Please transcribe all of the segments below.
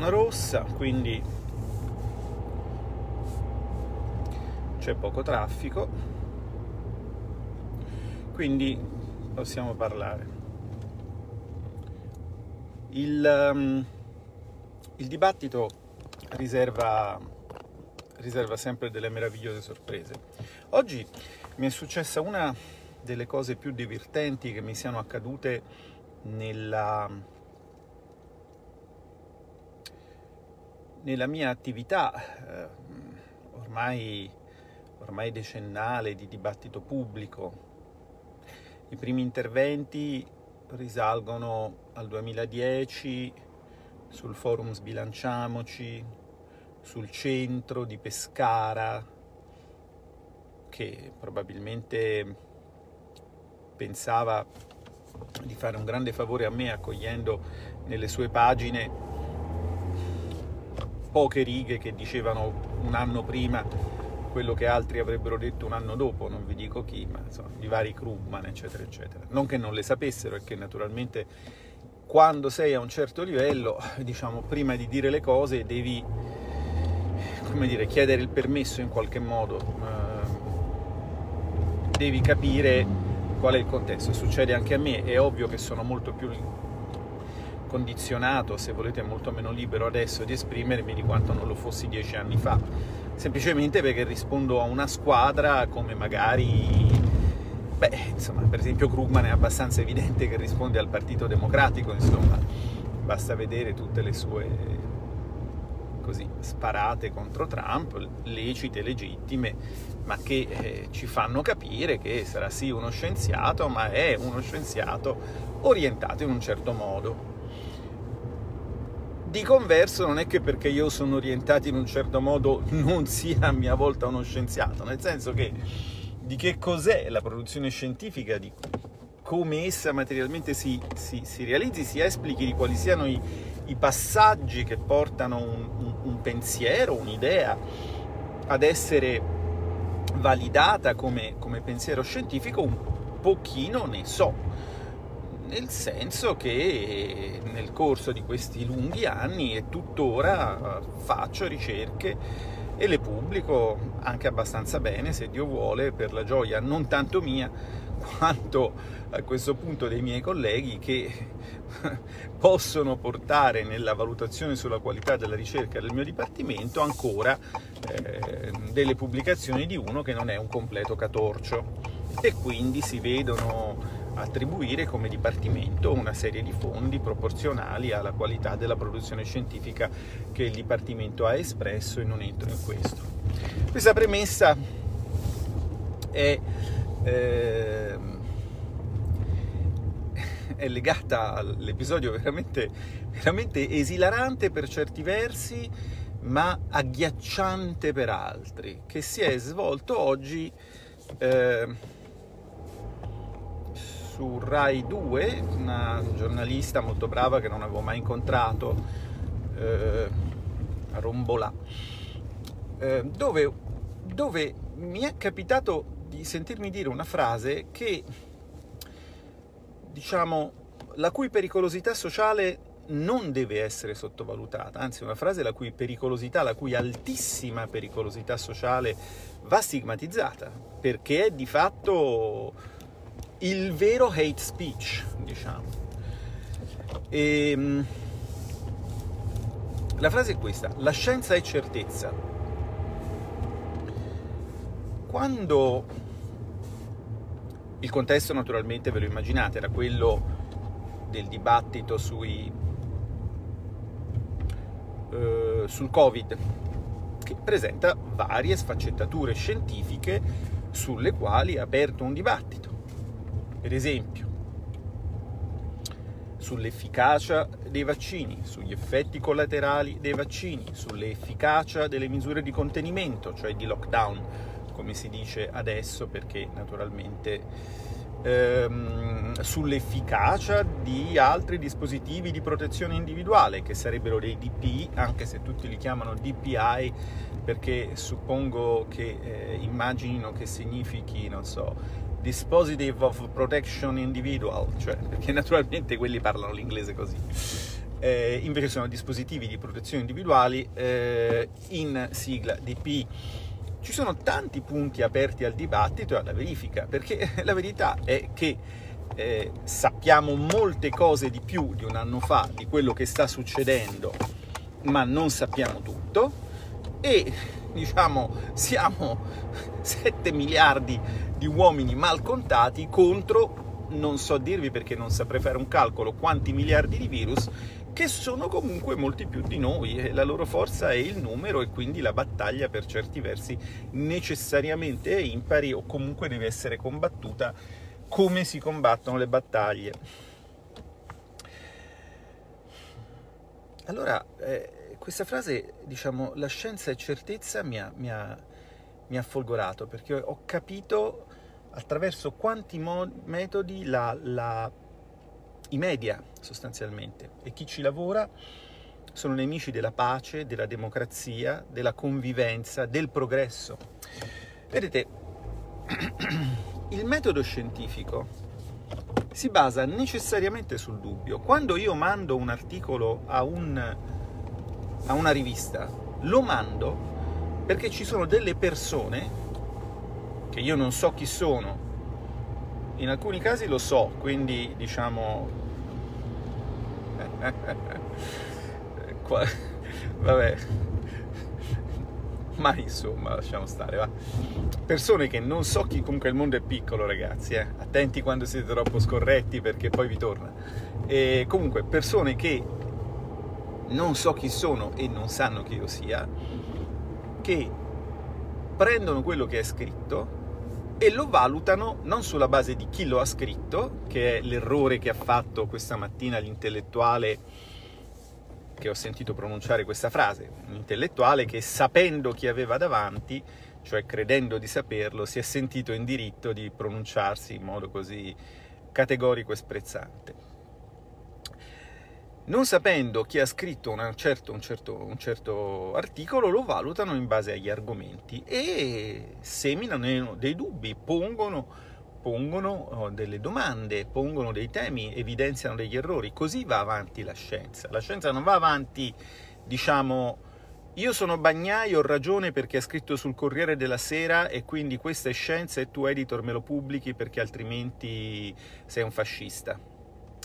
zona rossa, quindi c'è poco traffico, quindi possiamo parlare. Il, um, il dibattito riserva, riserva sempre delle meravigliose sorprese. Oggi mi è successa una delle cose più divertenti che mi siano accadute nella, nella mia attività eh, ormai, ormai decennale di dibattito pubblico. I primi interventi risalgono al 2010 sul forum Sbilanciamoci, sul centro di Pescara, che probabilmente pensava di fare un grande favore a me accogliendo nelle sue pagine poche righe che dicevano un anno prima quello che altri avrebbero detto un anno dopo, non vi dico chi, ma insomma, di vari Krugman, eccetera, eccetera. Non che non le sapessero e che naturalmente quando sei a un certo livello, diciamo, prima di dire le cose devi, come dire, chiedere il permesso in qualche modo, eh, devi capire qual è il contesto. Succede anche a me, è ovvio che sono molto più condizionato, se volete molto meno libero adesso di esprimermi di quanto non lo fossi dieci anni fa, semplicemente perché rispondo a una squadra come magari Beh, insomma, per esempio Krugman è abbastanza evidente che risponde al Partito Democratico, insomma, basta vedere tutte le sue così sparate contro Trump, lecite, legittime, ma che eh, ci fanno capire che sarà sì uno scienziato, ma è uno scienziato orientato in un certo modo. Di converso non è che perché io sono orientato in un certo modo non sia a mia volta uno scienziato, nel senso che di che cos'è la produzione scientifica, di come essa materialmente si, si, si realizzi, si esplichi, di quali siano i, i passaggi che portano un, un, un pensiero, un'idea ad essere validata come, come pensiero scientifico, un pochino ne so nel senso che nel corso di questi lunghi anni e tuttora faccio ricerche e le pubblico anche abbastanza bene, se Dio vuole, per la gioia non tanto mia quanto a questo punto dei miei colleghi che possono portare nella valutazione sulla qualità della ricerca del mio dipartimento ancora eh, delle pubblicazioni di uno che non è un completo catorcio. E quindi si vedono attribuire come dipartimento una serie di fondi proporzionali alla qualità della produzione scientifica che il dipartimento ha espresso e non entro in questo. Questa premessa è, eh, è legata all'episodio veramente, veramente esilarante per certi versi, ma agghiacciante per altri, che si è svolto oggi. Eh, su Rai 2, una giornalista molto brava che non avevo mai incontrato, eh, Rombolà, eh, dove, dove mi è capitato di sentirmi dire una frase che, diciamo, la cui pericolosità sociale non deve essere sottovalutata, anzi una frase la cui pericolosità, la cui altissima pericolosità sociale va stigmatizzata, perché è di fatto il vero hate speech, diciamo. E, ehm, la frase è questa, la scienza è certezza. Quando il contesto naturalmente ve lo immaginate, era quello del dibattito sui, eh, sul Covid, che presenta varie sfaccettature scientifiche sulle quali è aperto un dibattito per esempio sull'efficacia dei vaccini, sugli effetti collaterali dei vaccini, sull'efficacia delle misure di contenimento, cioè di lockdown, come si dice adesso, perché naturalmente ehm, sull'efficacia di altri dispositivi di protezione individuale, che sarebbero dei DPI, anche se tutti li chiamano DPI, perché suppongo che eh, immaginino che significhi, non so, Dispositive of Protection Individual, cioè perché naturalmente quelli parlano l'inglese così. eh, invece sono dispositivi di protezione individuali eh, in sigla DPI. Ci sono tanti punti aperti al dibattito e alla verifica, perché la verità è che eh, sappiamo molte cose di più di un anno fa di quello che sta succedendo, ma non sappiamo tutto e diciamo siamo 7 miliardi di uomini mal contati contro non so dirvi perché non saprei fare un calcolo quanti miliardi di virus che sono comunque molti più di noi e la loro forza è il numero e quindi la battaglia per certi versi necessariamente è impari o comunque deve essere combattuta come si combattono le battaglie. Allora, eh, questa frase, diciamo, la scienza è certezza mi ha, mi ha, mi ha folgorato perché ho capito attraverso quanti mo- metodi la, la i media sostanzialmente e chi ci lavora sono nemici della pace, della democrazia, della convivenza, del progresso. Vedete, il metodo scientifico si basa necessariamente sul dubbio. Quando io mando un articolo a, un, a una rivista, lo mando perché ci sono delle persone che io non so chi sono, in alcuni casi lo so, quindi diciamo Qua... Vabbè. Ma insomma, lasciamo stare, va. Persone che non so chi, comunque il mondo è piccolo, ragazzi, eh. Attenti quando siete troppo scorretti perché poi vi torna. E comunque, persone che non so chi sono e non sanno chi io sia, che prendono quello che è scritto e lo valutano non sulla base di chi lo ha scritto, che è l'errore che ha fatto questa mattina l'intellettuale che ho sentito pronunciare questa frase, un intellettuale che sapendo chi aveva davanti, cioè credendo di saperlo, si è sentito in diritto di pronunciarsi in modo così categorico e sprezzante non sapendo chi ha scritto certo, un, certo, un, certo, articolo, lo valutano in base agli argomenti e seminano dei dubbi, pongono, pongono oh, delle domande, pongono dei temi, evidenziano degli errori. Così va avanti la scienza. La scienza non va avanti, diciamo, io sono Bagnaio, ho ragione perché ha scritto sul Corriere della Sera e quindi questa è scienza e tu editor me lo pubblichi perché altrimenti sei un fascista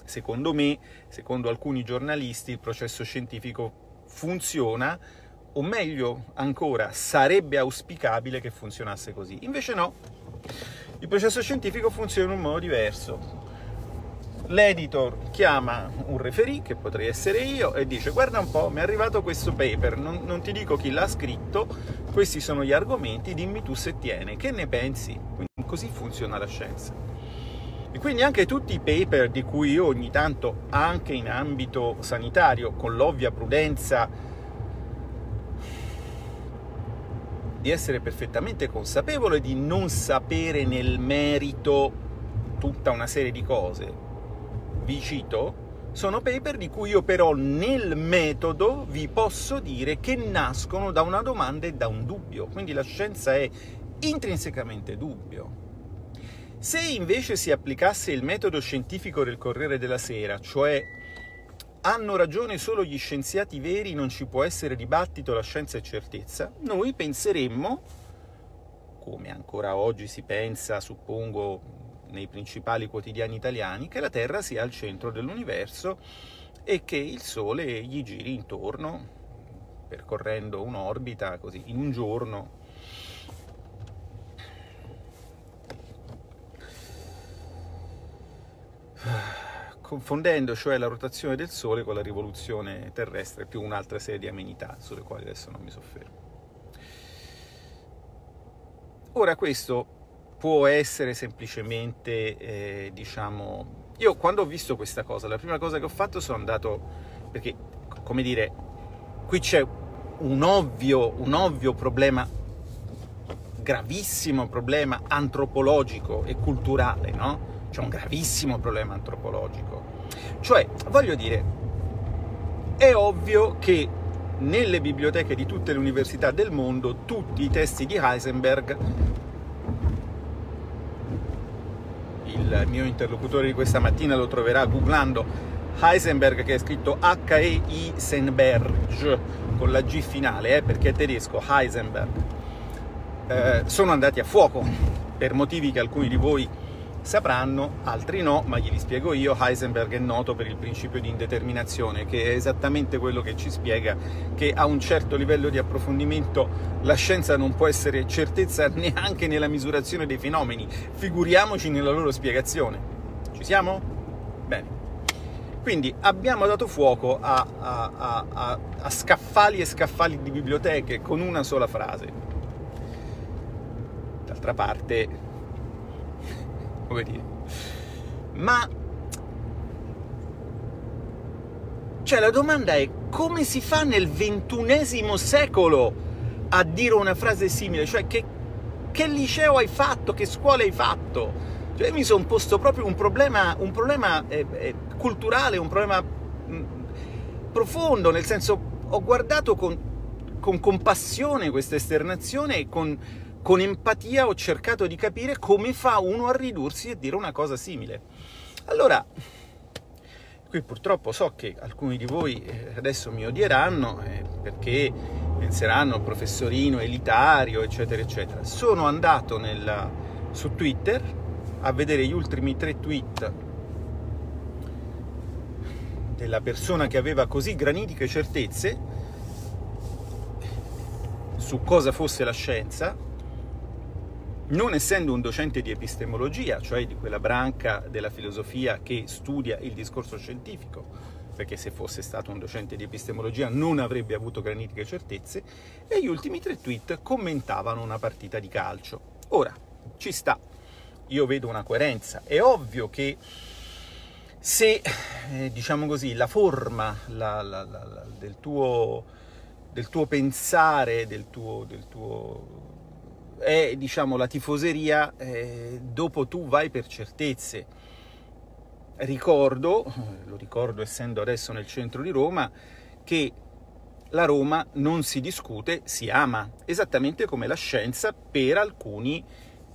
Secondo me, secondo alcuni giornalisti, il processo scientifico funziona, o meglio ancora, sarebbe auspicabile che funzionasse così. Invece no, il processo scientifico funziona in un modo diverso. L'editor chiama un referee, che potrei essere io, e dice guarda un po', mi è arrivato questo paper, non, non ti dico chi l'ha scritto, questi sono gli argomenti, dimmi tu se tiene, che ne pensi? Quindi così funziona la scienza. E quindi anche tutti i paper di cui io ogni tanto, anche in ambito sanitario, con l'ovvia prudenza di essere perfettamente consapevole di non sapere nel merito tutta una serie di cose, vi cito, sono paper di cui io però nel metodo vi posso dire che nascono da una domanda e da un dubbio. Quindi la scienza è intrinsecamente dubbio. Se invece si applicasse il metodo scientifico del Corriere della Sera, cioè hanno ragione solo gli scienziati veri, non ci può essere dibattito, la scienza è certezza, noi penseremmo, come ancora oggi si pensa, suppongo, nei principali quotidiani italiani, che la Terra sia al centro dell'universo e che il Sole gli giri intorno, percorrendo un'orbita così in un giorno confondendo cioè la rotazione del Sole con la rivoluzione terrestre più un'altra serie di amenità sulle quali adesso non mi soffermo. Ora questo può essere semplicemente, eh, diciamo, io quando ho visto questa cosa, la prima cosa che ho fatto sono andato, perché, come dire, qui c'è un ovvio, un ovvio problema, gravissimo problema antropologico e culturale, no? C'è un gravissimo problema antropologico. Cioè, voglio dire, è ovvio che nelle biblioteche di tutte le università del mondo tutti i testi di Heisenberg il mio interlocutore di questa mattina lo troverà googlando Heisenberg che è scritto H-E-I-Senberg con la G finale, eh, perché è tedesco, Heisenberg, eh, sono andati a fuoco per motivi che alcuni di voi sapranno, altri no, ma glieli spiego io. Heisenberg è noto per il principio di indeterminazione, che è esattamente quello che ci spiega che a un certo livello di approfondimento la scienza non può essere certezza neanche nella misurazione dei fenomeni, figuriamoci nella loro spiegazione. Ci siamo? Bene. Quindi abbiamo dato fuoco a, a, a, a scaffali e scaffali di biblioteche con una sola frase. D'altra parte, dire. Ma cioè la domanda è come si fa nel ventunesimo secolo a dire una frase simile? Cioè che, che liceo hai fatto? Che scuola hai fatto? Cioè mi sono posto proprio un problema, un problema eh, eh, culturale, un problema mh, mm, profondo, nel senso ho guardato con, con compassione questa esternazione e con con empatia ho cercato di capire come fa uno a ridursi e dire una cosa simile. Allora, qui purtroppo so che alcuni di voi eh, adesso mi odieranno eh, perché penseranno professorino elitario, eccetera, eccetera. Sono andato nella, su Twitter a vedere gli ultimi tre tweet della persona che aveva così granitiche certezze su cosa fosse la scienza non essendo un docente di epistemologia, cioè di quella branca della filosofia che studia il discorso scientifico, perché se fosse stato un docente di epistemologia non avrebbe avuto granitiche certezze, e gli ultimi tre tweet commentavano una partita di calcio. Ora, ci sta, io vedo una coerenza, è ovvio che se, eh, diciamo così, la forma la, la, la, del, tuo, del, tuo, pensare, del tuo, del tuo è diciamo la tifoseria eh, dopo tu vai per certezze. Ricordo lo ricordo essendo adesso nel centro di Roma che la Roma non si discute si ama esattamente come la scienza per alcuni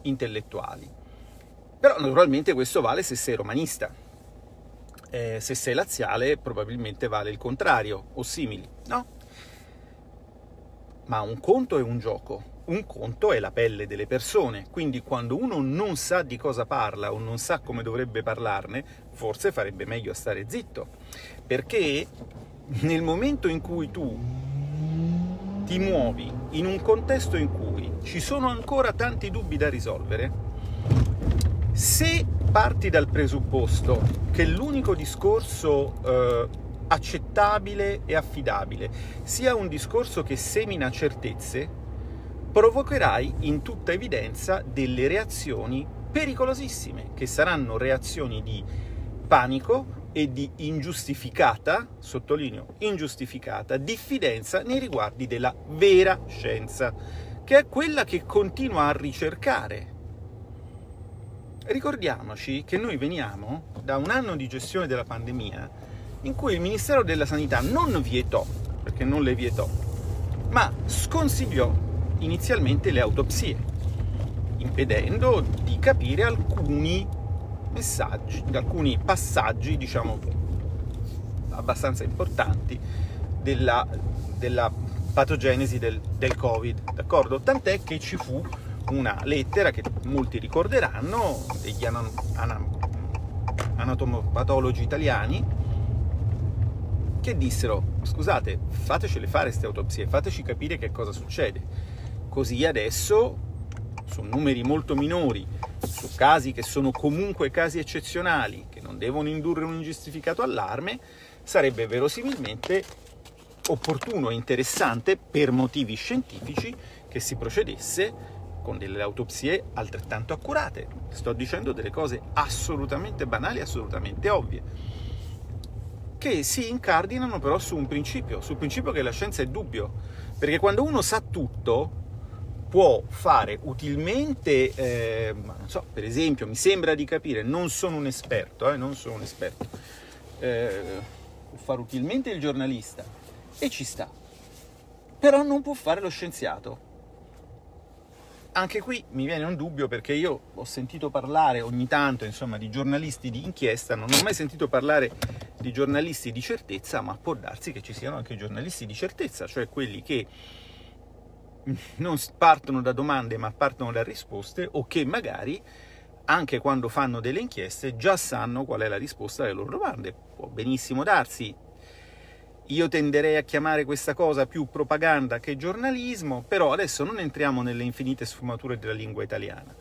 intellettuali. Però naturalmente questo vale se sei romanista. Eh, se sei laziale probabilmente vale il contrario o simili no? ma un conto è un gioco un conto è la pelle delle persone, quindi quando uno non sa di cosa parla o non sa come dovrebbe parlarne, forse farebbe meglio a stare zitto, perché nel momento in cui tu ti muovi in un contesto in cui ci sono ancora tanti dubbi da risolvere, se parti dal presupposto che l'unico discorso eh, accettabile e affidabile sia un discorso che semina certezze, provocherai in tutta evidenza delle reazioni pericolosissime, che saranno reazioni di panico e di ingiustificata, sottolineo, ingiustificata diffidenza nei riguardi della vera scienza, che è quella che continua a ricercare. Ricordiamoci che noi veniamo da un anno di gestione della pandemia in cui il Ministero della Sanità non vietò, perché non le vietò, ma sconsigliò inizialmente le autopsie, impedendo di capire alcuni messaggi, alcuni passaggi, diciamo, abbastanza importanti della, della patogenesi del, del, Covid, d'accordo? Tant'è che ci fu una lettera che molti ricorderanno degli anam, anam, anatomopatologi italiani che dissero scusate fatecele fare queste autopsie fateci capire che cosa succede Così adesso, su numeri molto minori, su casi che sono comunque casi eccezionali, che non devono indurre un ingiustificato allarme, sarebbe verosimilmente opportuno e interessante per motivi scientifici che si procedesse con delle autopsie altrettanto accurate. Sto dicendo delle cose assolutamente banali, assolutamente ovvie, che si incardinano però su un principio, sul principio che la scienza è dubbio, perché quando uno sa tutto, può fare utilmente, eh, so, per esempio, mi sembra di capire, non sono un esperto, eh, non sono un esperto, eh, può fare utilmente il giornalista e ci sta, però non può fare lo scienziato. Anche qui mi viene un dubbio perché io ho sentito parlare ogni tanto, insomma, di giornalisti di inchiesta, non ho mai sentito parlare di giornalisti di certezza, ma può darsi che ci siano anche giornalisti di certezza, cioè quelli che non partono da domande ma partono da risposte o che magari anche quando fanno delle inchieste già sanno qual è la risposta alle loro domande. Può benissimo darsi. Io tenderei a chiamare questa cosa più propaganda che giornalismo, però adesso non entriamo nelle infinite sfumature della lingua italiana.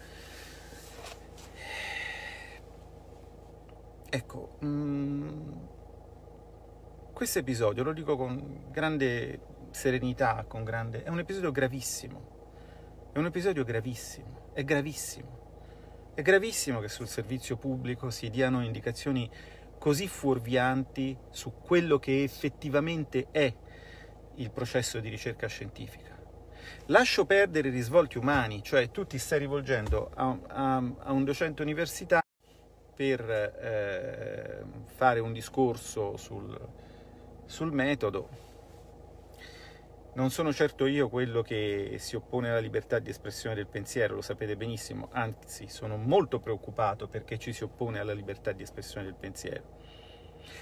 Ecco, mm, questo episodio lo dico con grande serenità, con grande... è un episodio gravissimo. È un episodio gravissimo, è gravissimo. È gravissimo che sul servizio pubblico si diano indicazioni così fuorvianti su quello che effettivamente è il processo di ricerca scientifica. Lascio perdere i risvolti umani, cioè tu ti stai rivolgendo a, a, a un docente universitario per eh, fare un discorso sul, sul metodo. Non sono certo io quello che si oppone alla libertà di espressione del pensiero, lo sapete benissimo, anzi sono molto preoccupato perché ci si oppone alla libertà di espressione del pensiero.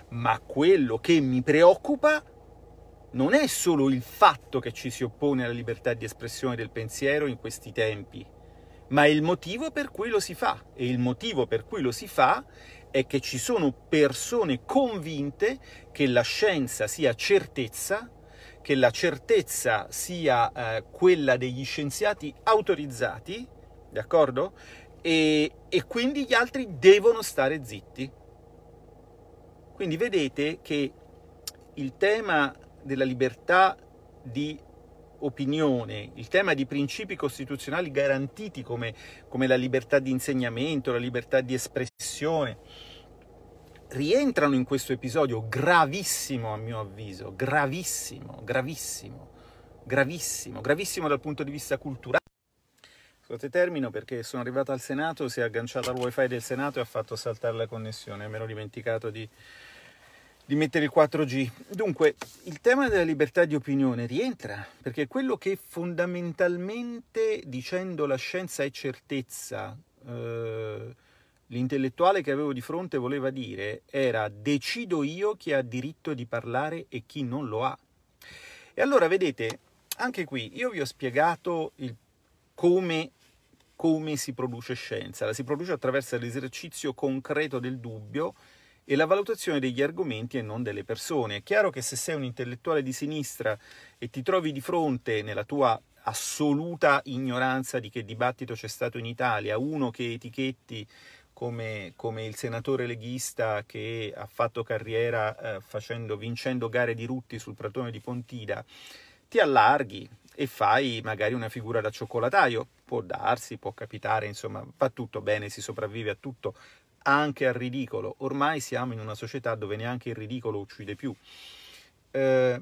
Ma quello che mi preoccupa non è solo il fatto che ci si oppone alla libertà di espressione del pensiero in questi tempi, ma il motivo per cui lo si fa. E il motivo per cui lo si fa è che ci sono persone convinte che la scienza sia certezza, che la certezza sia eh, quella degli scienziati autorizzati, d'accordo? E, e quindi gli altri devono stare zitti. Quindi vedete che il tema della libertà di opinione, il tema di principi costituzionali garantiti come, come la libertà di insegnamento, la libertà di espressione, rientrano in questo episodio gravissimo a mio avviso, gravissimo, gravissimo, gravissimo, gravissimo dal punto di vista culturale. Scusate, termino perché sono arrivato al Senato, si è agganciato al wifi del Senato e ha fatto saltare la connessione, mi ero dimenticato di di mettere il 4G. Dunque, il tema della libertà di opinione rientra, perché quello che fondamentalmente, dicendo la scienza è certezza, eh, l'intellettuale che avevo di fronte voleva dire era decido io chi ha diritto di parlare e chi non lo ha. E allora, vedete, anche qui io vi ho spiegato il come come si produce scienza. La si produce attraverso l'esercizio concreto del dubbio e la valutazione degli argomenti e non delle persone. È chiaro che se sei un intellettuale di sinistra e ti trovi di fronte nella tua assoluta ignoranza di che dibattito c'è stato in Italia, uno che etichetti come, come il senatore leghista che ha fatto carriera eh, facendo, vincendo gare di rutti sul pratone di Pontida, ti allarghi e fai magari una figura da cioccolataio. Può darsi, può capitare, insomma, va tutto bene, si sopravvive a tutto, anche al ridicolo. Ormai siamo in una società dove neanche il ridicolo uccide più. Eh,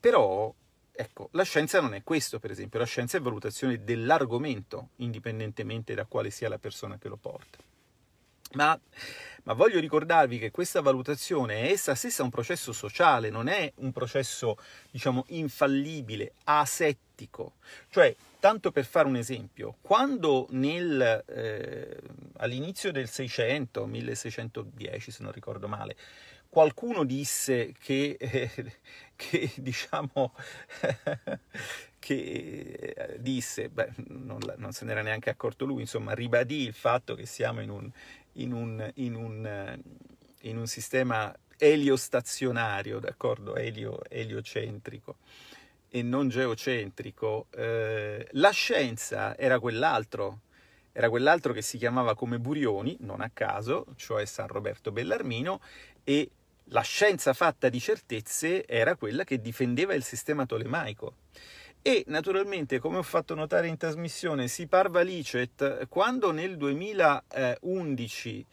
però, ecco, la scienza non è questo, per esempio, la scienza è valutazione dell'argomento, indipendentemente da quale sia la persona che lo porta. Ma, ma, voglio ricordarvi che questa valutazione è essa stessa un processo sociale, non è un processo, diciamo, infallibile, asettico. Cioè, tanto per fare un esempio, quando nel, eh, all'inizio del 600, 1610 se non ricordo male, qualcuno disse che, eh, che diciamo, che eh, disse, beh, non, non, se n'era neanche accorto lui, insomma, ribadì il fatto che siamo in un, in un, in un, in un sistema eliostazionario, d'accordo, Elio, eliocentrico e non geocentrico, eh, la scienza era quell'altro, era quell'altro che si chiamava come Burioni, non a caso, cioè San Roberto Bellarmino, e la scienza fatta di certezze era quella che difendeva il sistema tolemaico. E naturalmente, come ho fatto notare in trasmissione, si parva licet quando nel 2011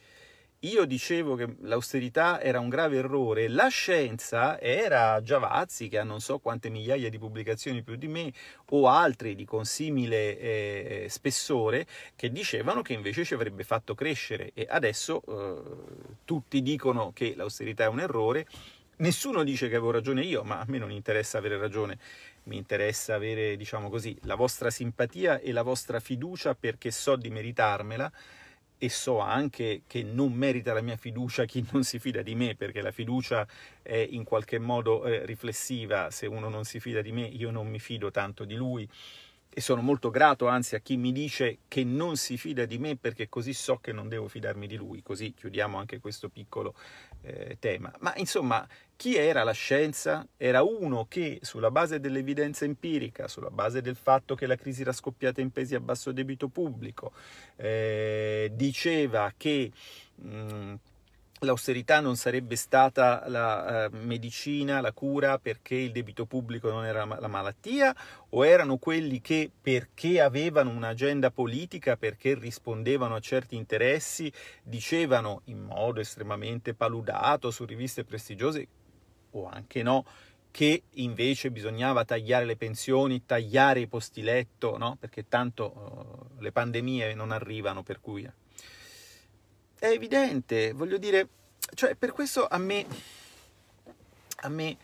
io dicevo che l'austerità era un grave errore, la scienza era Giavazzi, che ha non so quante migliaia di pubblicazioni più di me, o altri di consimile eh, spessore, che dicevano che invece ci avrebbe fatto crescere. E adesso eh, tutti dicono che l'austerità è un errore, nessuno dice che avevo ragione io, ma a me non interessa avere ragione, mi interessa avere, diciamo così, la vostra simpatia e la vostra fiducia perché so di meritarmela e so anche che non merita la mia fiducia chi non si fida di me, perché la fiducia è in qualche modo eh, riflessiva, se uno non si fida di me io non mi fido tanto di lui e sono molto grato anzi a chi mi dice che non si fida di me perché così so che non devo fidarmi di lui, così chiudiamo anche questo piccolo eh, tema. Ma insomma, chi era la scienza? Era uno che sulla base dell'evidenza empirica, sulla base del fatto che la crisi era scoppiata in paesi a basso debito pubblico, eh, diceva che... Mh, mm, l'austerità non sarebbe stata la uh, medicina, la cura perché il debito pubblico non era la malattia o erano quelli che perché avevano un'agenda politica, perché rispondevano a certi interessi, dicevano in modo estremamente paludato su riviste prestigiose o anche no, che invece bisognava tagliare le pensioni, tagliare i posti letto, no? perché tanto uh, le pandemie non arrivano, per cui è evidente, voglio dire, cioè per questo a me, a me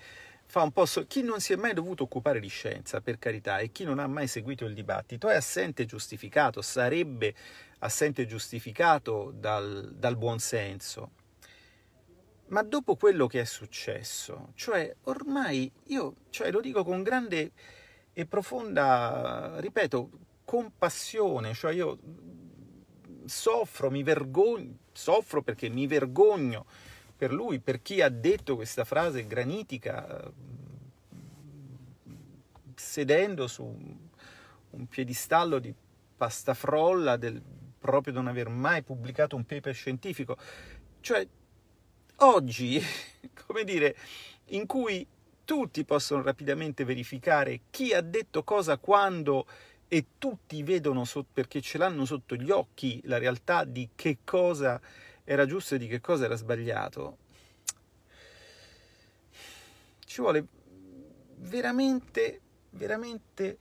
fa un po' so- chi non si è mai dovuto occupare di scienza, per carità, e chi non ha mai seguito il dibattito è assente giustificato, sarebbe assente giustificato dal, dal buon. Ma dopo quello che è successo, cioè ormai io cioè, lo dico con grande e profonda, ripeto, compassione, cioè io soffro, mi vergogno, soffro perché mi vergogno per lui, per chi ha detto questa frase granitica, sedendo su un piedistallo di pasta frolla del, proprio non aver mai pubblicato un paper scientifico. Cioè, oggi, come dire, in cui tutti possono rapidamente verificare chi ha detto cosa quando e tutti vedono so- perché ce l'hanno sotto gli occhi la realtà di che cosa era giusto e di che cosa era sbagliato, ci vuole veramente, veramente,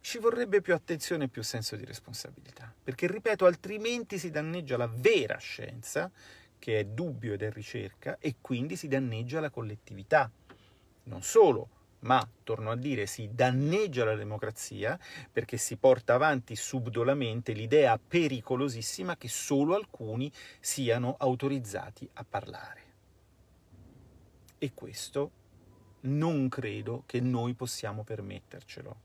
ci vorrebbe più attenzione e più senso di responsabilità, perché ripeto, altrimenti si danneggia la vera scienza, che è dubbio ed è ricerca, e quindi si danneggia la collettività. Non solo, ma, torno a dire, si danneggia la democrazia perché si porta avanti subdolamente l'idea pericolosissima che solo alcuni siano autorizzati a parlare. E questo non credo che noi possiamo permettercelo.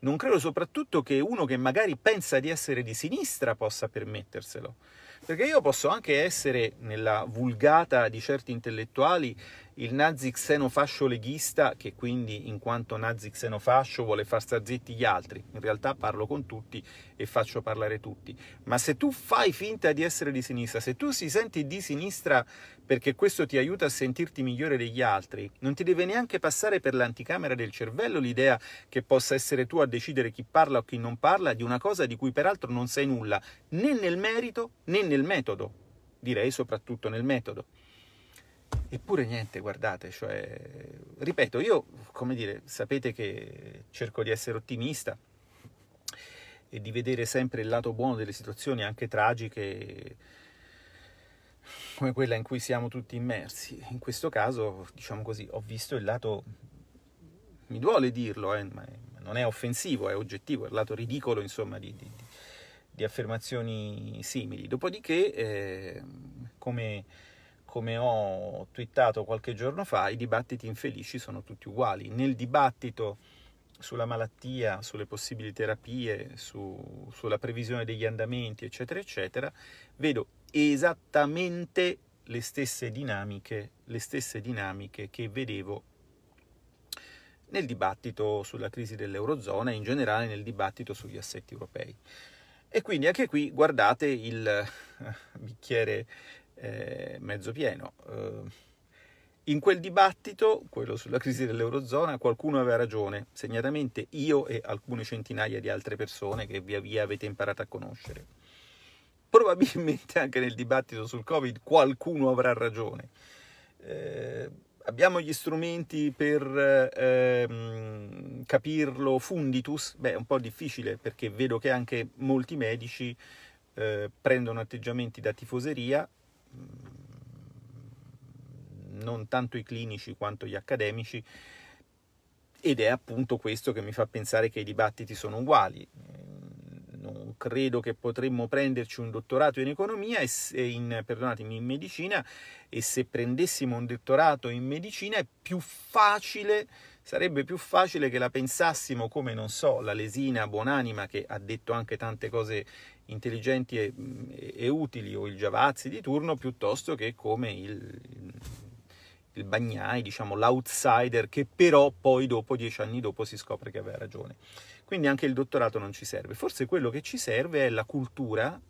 Non credo soprattutto che uno che magari pensa di essere di sinistra possa permetterselo. Perché io posso anche essere, nella vulgata di certi intellettuali, il nazi xenofascio leghista che quindi in quanto nazi xenofascio vuole far star zitti gli altri. In realtà parlo con tutti e faccio parlare tutti. Ma se tu fai finta di essere di sinistra, se tu si senti di sinistra perché questo ti aiuta a sentirti migliore degli altri, non ti deve neanche passare per l'anticamera del cervello l'idea che possa essere tu a decidere chi parla o chi non parla di una cosa di cui peraltro non sai nulla, né nel merito né nel metodo. Direi soprattutto nel metodo. Eppure niente, guardate, cioè, ripeto, io, come dire, sapete che cerco di essere ottimista e di vedere sempre il lato buono delle situazioni anche tragiche come quella in cui siamo tutti immersi. In questo caso, diciamo così, ho visto il lato, mi duole dirlo, eh, ma non è offensivo, è oggettivo, è il lato ridicolo, insomma, di, di, di affermazioni simili. Dopodiché, eh, come come ho twittato qualche giorno fa, i dibattiti infelici sono tutti uguali. Nel dibattito sulla malattia, sulle possibili terapie, su, sulla previsione degli andamenti, eccetera, eccetera, vedo esattamente le stesse dinamiche, le stesse dinamiche che vedevo nel dibattito sulla crisi dell'Eurozona e in generale nel dibattito sugli assetti europei. E quindi anche qui guardate il bicchiere eh, mezzo pieno. Eh, in quel dibattito, quello sulla crisi dell'Eurozona, qualcuno aveva ragione, segnatamente io e alcune centinaia di altre persone che via via avete imparato a conoscere. Probabilmente anche nel dibattito sul Covid qualcuno avrà ragione. Eh, abbiamo gli strumenti per ehm, capirlo funditus? Beh, è un po' difficile perché vedo che anche molti medici eh, prendono atteggiamenti da tifoseria non tanto i clinici quanto gli accademici, ed è appunto questo che mi fa pensare che i dibattiti sono uguali. non credo che potremmo prenderci un dottorato in economia e in, in medicina e se prendessimo un dottorato in medicina è più facile, sarebbe più facile che la pensassimo come, non so, la Lesina Buonanima che ha detto anche tante cose intelligenti e, e utili o il Giavazzi di turno piuttosto che come il, il Bagnai, diciamo l'outsider che però poi dopo, dieci anni dopo, si scopre che aveva ragione. Quindi anche il dottorato non ci serve. Forse quello che ci serve è la cultura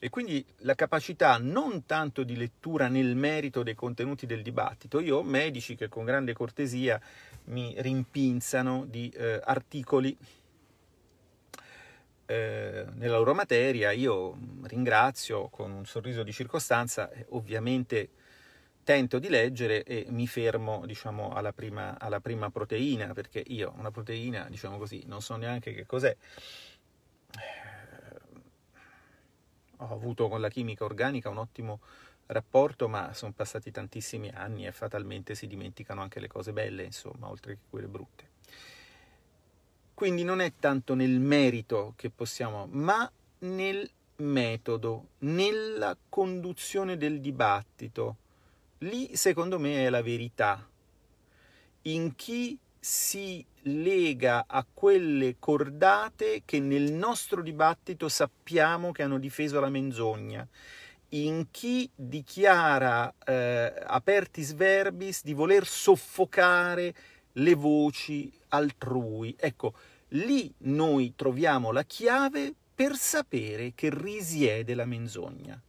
e quindi la capacità non tanto di lettura nel merito dei contenuti del dibattito. Io ho medici che con grande cortesia mi rimpinzano di eh, articoli eh, nella loro materia, io ringrazio con un sorriso di circostanza, eh, ovviamente tento di leggere e mi fermo diciamo, alla, prima, alla prima proteina, perché io una proteina, diciamo così, non so neanche che cos'è. Ho avuto con la chimica organica un ottimo rapporto, ma sono passati tantissimi anni e fatalmente si dimenticano anche le cose belle, insomma, oltre che quelle brutte. Quindi non è tanto nel merito che possiamo, ma nel metodo, nella conduzione del dibattito Lì secondo me è la verità. In chi si lega a quelle cordate che nel nostro dibattito sappiamo che hanno difeso la menzogna, in chi dichiara eh, apertis verbis di voler soffocare le voci altrui. Ecco, lì noi troviamo la chiave per sapere che risiede la menzogna.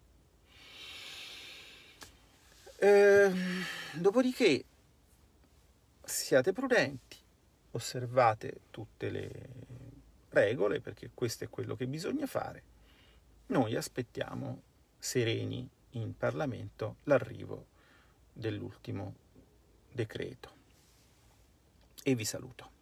Eh, dopodiché siate prudenti, osservate tutte le regole perché questo è quello che bisogna fare. Noi aspettiamo sereni in Parlamento l'arrivo dell'ultimo decreto. E vi saluto.